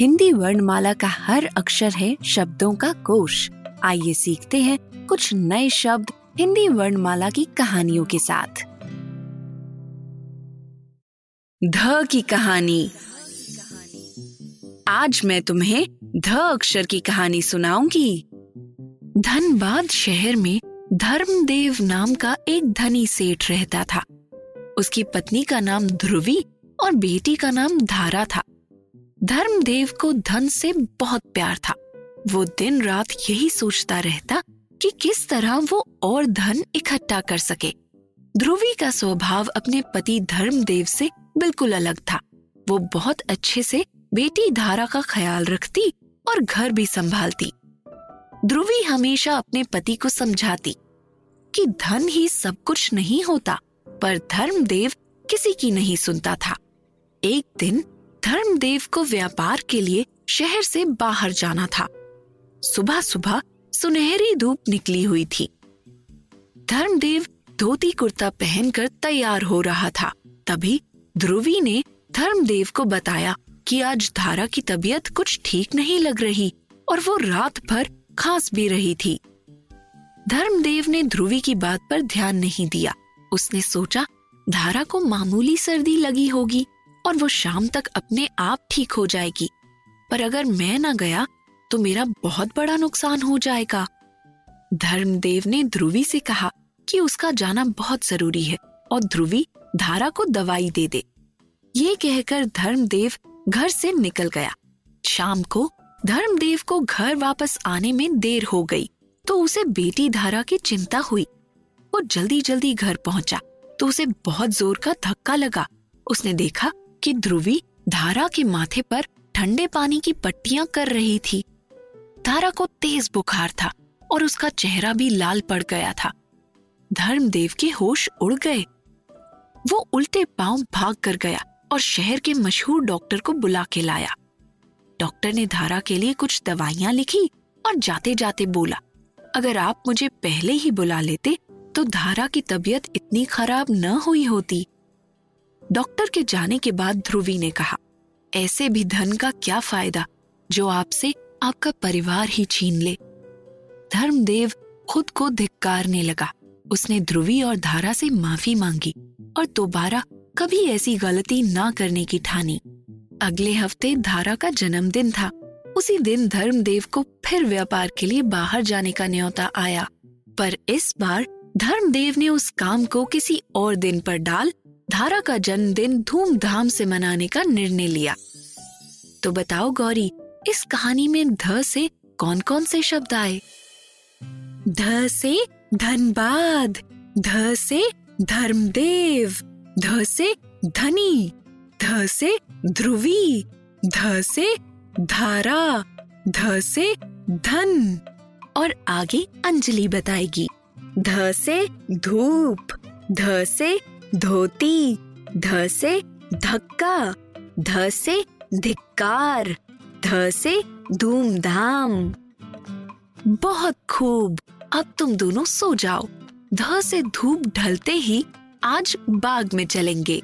हिंदी वर्णमाला का हर अक्षर है शब्दों का कोश। आइए सीखते हैं कुछ नए शब्द हिंदी वर्णमाला की कहानियों के साथ। ध की कहानी। आज मैं तुम्हें ध अक्षर की कहानी सुनाऊँगी। धनबाद शहर में धर्मदेव नाम का एक धनी सेठ रहता था। उसकी पत्नी का नाम ध्रुवी और बेटी का नाम धारा था। धर्मदेव को धन से बहुत प्यार था। वो दिन रात यही सोचता रहता कि किस तरह वो और धन इकट्ठा कर सके। ध्रुवी का स्वभाव अपने पति धर्मदेव से बिल्कुल अलग था। वो बहुत अच्छे से बेटी धारा का ख्याल रखती और घर भी संभालती। ध्रुवी हमेशा अपने पति को समझाती कि धन ही सब कुछ नहीं होता, पर धर्मदेव किसी की नहीं सुनता था। एक दिन धर्मदेव को व्यापार के लिए शहर से बाहर जाना था। सुबह सुबह सुनहरी धूप निकली हुई थी। धर्मदेव धोती कुर्ता पहनकर तैयार हो रहा था। तभी ध्रुवी ने धर्मदेव को बताया कि आज धारा की तबीयत कुछ ठीक नहीं लग रही और वो रात भर खांस भी रही थी। धर्मदेव ने ध्रुवी की बात पर ध्यान नहीं दिया। उसने सोचा, धारा को मामूली सर्दी लगी होगी। और वो शाम तक अपने आप ठीक हो जाएगी। पर अगर मैं न गया तो मेरा बहुत बड़ा नुकसान हो जाएगा। धर्मदेव ने ध्रुवी से कहा कि उसका जाना बहुत ज़रूरी है और ध्रुवी धारा को दवाई दे दे। ये कहकर धर्मदेव घर से निकल गया। शाम को धर्मदेव को घर वापस आने में देर हो गई तो उसे बेटी धारा की चिंता हुई। वो जल्दी जल्दी घर पहुँचा तो उसे बहुत ज़ोर का धक्का लगा। उसने देखा कि ध्रुवी धारा के माथे पर ठंडे पानी की पट्टियाँ कर रही थी। धारा को तेज बुखार था और उसका चेहरा भी लाल पड़ गया था। धर्मदेव के होश उड़ गए। वो उल्टे पाँव भाग कर गया और शहर के मशहूर डॉक्टर को बुला के लाया। डॉक्टर ने धारा के लिए कुछ दवाइयाँ लिखी और जाते जाते बोला, अगर आप मुझे पहले ही बुला लेते तो धारा की तबीयत इतनी खराब न हुई होती। डॉक्टर के जाने के बाद ध्रुवी ने कहा, ऐसे भी धन का क्या फ़ायदा जो आपसे आपका परिवार ही छीन ले? धर्मदेव खुद को धिक्कारने लगा। उसने ध्रुवी और धारा से माफ़ी मांगी और दोबारा कभी ऐसी गलती ना करने की ठानी। अगले हफ़्ते धारा का जन्मदिन था। उसी दिन धर्मदेव को फिर व्यापार के लिए बाहर जाने का न्योता आया। पर इस बार धर्मदेव ने उस काम को किसी और दिन पर डाल धारा का जन्मदिन धूमधाम से मनाने का निर्णय लिया। तो बताओ गौरी, इस कहानी में ध से कौन कौन से शब्द आए? ध से धनबाद, ध से धर्मदेव, ध से धनी, ध से ध्रुवी, ध से धारा, ध से धन। और आगे अंजलि बताएगी। ध से धूप, ध से धोती, ध से धक्का, ध से धिक्कार, ध से धूमधाम। बहुत खूब। अब तुम दोनों सो जाओ। ध से धूप ढलते ही आज बाग में चलेंगे।